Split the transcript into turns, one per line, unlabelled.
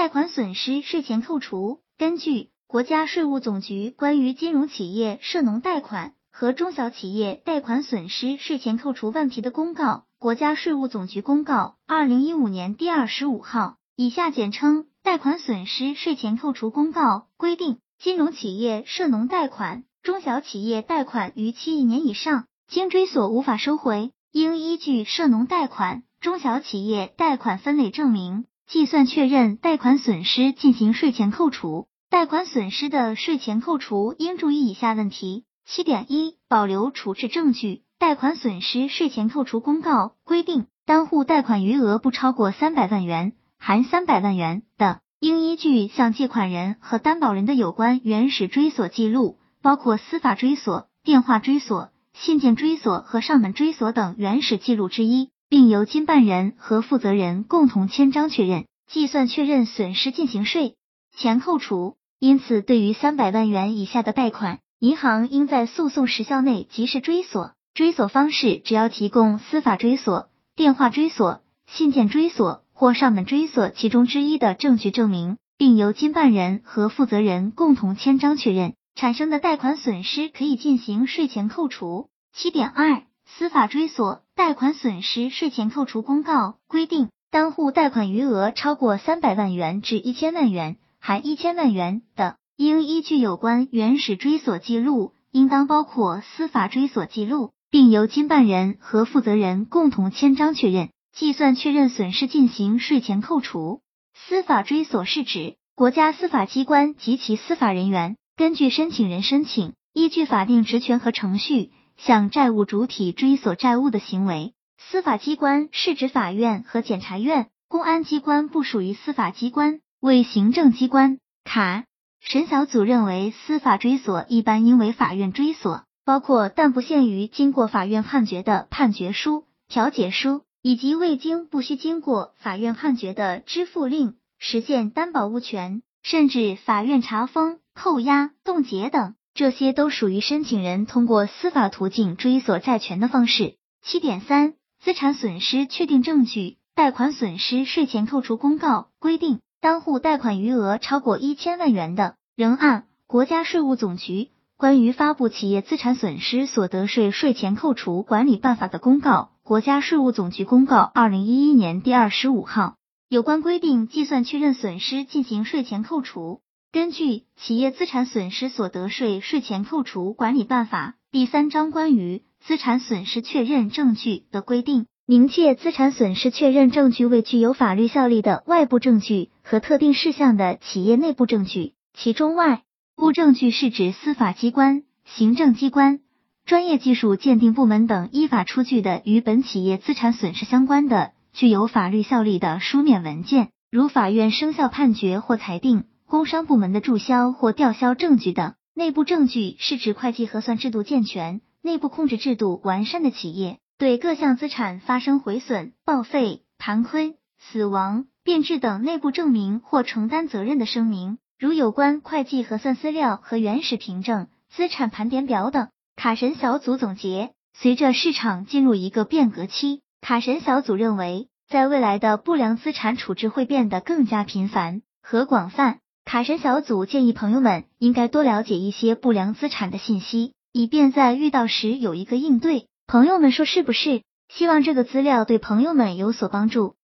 贷款损失税前扣除。根据国家税务总局关于金融企业涉农贷款和中小企业贷款损失税前扣除问题的公告，国家税务总局公告二零一五年第二十五号（以下简称贷款损失税前扣除公告）规定，金融企业涉农贷款、中小企业贷款逾期一年以上，经追索无法收回，应依据涉农贷款、中小企业贷款分类证明。计算确认贷款损失进行税前扣除，贷款损失的税前扣除应注意以下问题。七点一，保留处置证据。贷款损失税前扣除公告规定，单户贷款余额不超过三百万元（含三百万元）的，应依据向借款人和担保人的有关原始追索记录，包括司法追索、电话追索、信件追索和上门追索等原始记录之一。并由经办人和负责人共同签章确认，计算确认损失进行税前扣除。因此，对于三百万元以下的贷款，银行应在诉讼时效内及时追索。追索方式只要提供司法追索、电话追索、信件追索或上门追索其中之一的证据证明，并由经办人和负责人共同签章确认，产生的贷款损失可以进行税前扣除。七点二。司法追索贷款损失税前扣除公告规定，单户贷款余额超过三百万元至一千万元（含一千万元）的，应依据有关原始追索记录，应当包括司法追索记录，并由经办人和负责人共同签章确认，计算确认损失进行税前扣除。司法追索是指国家司法机关及其司法人员根据申请人申请，依据法定职权和程序。向债务主体追索债务的行为，司法机关是指法院和检察院，公安机关不属于司法机关，为行政机关。卡审小组认为，司法追索一般应为法院追索，包括但不限于经过法院判决的判决书、调解书，以及未经不需经过法院判决的支付令、实现担保物权，甚至法院查封、扣押、冻结等。这些都属于申请人通过司法途径追索债权的方式。七点三，资产损失确定证据贷款损失税前扣除公告规定，单户贷款余额超过一千万元的，仍按国家税务总局关于发布企业资产损失所得税税前扣除管理办法的公告（国家税务总局公告二零一一年第二十五号）有关规定，计算确认损失进行税前扣除。根据《企业资产损失所得税税前扣除管理办法》第三章关于资产损失确认证据的规定，明确资产损失确认证据为具有法律效力的外部证据和特定事项的企业内部证据。其中，外部证据是指司法机关、行政机关、专业技术鉴定部门等依法出具的与本企业资产损失相关的具有法律效力的书面文件，如法院生效判决或裁定。工商部门的注销或吊销证据等内部证据，是指会计核算制度健全、内部控制制度完善的企业对各项资产发生毁损、报废、盘亏、死亡、变质等内部证明或承担责任的声明，如有关会计核算资料和原始凭证、资产盘点表等。卡神小组总结：随着市场进入一个变革期，卡神小组认为，在未来的不良资产处置会变得更加频繁和广泛。卡神小组建议朋友们应该多了解一些不良资产的信息，以便在遇到时有一个应对。朋友们说是不是？希望这个资料对朋友们有所帮助。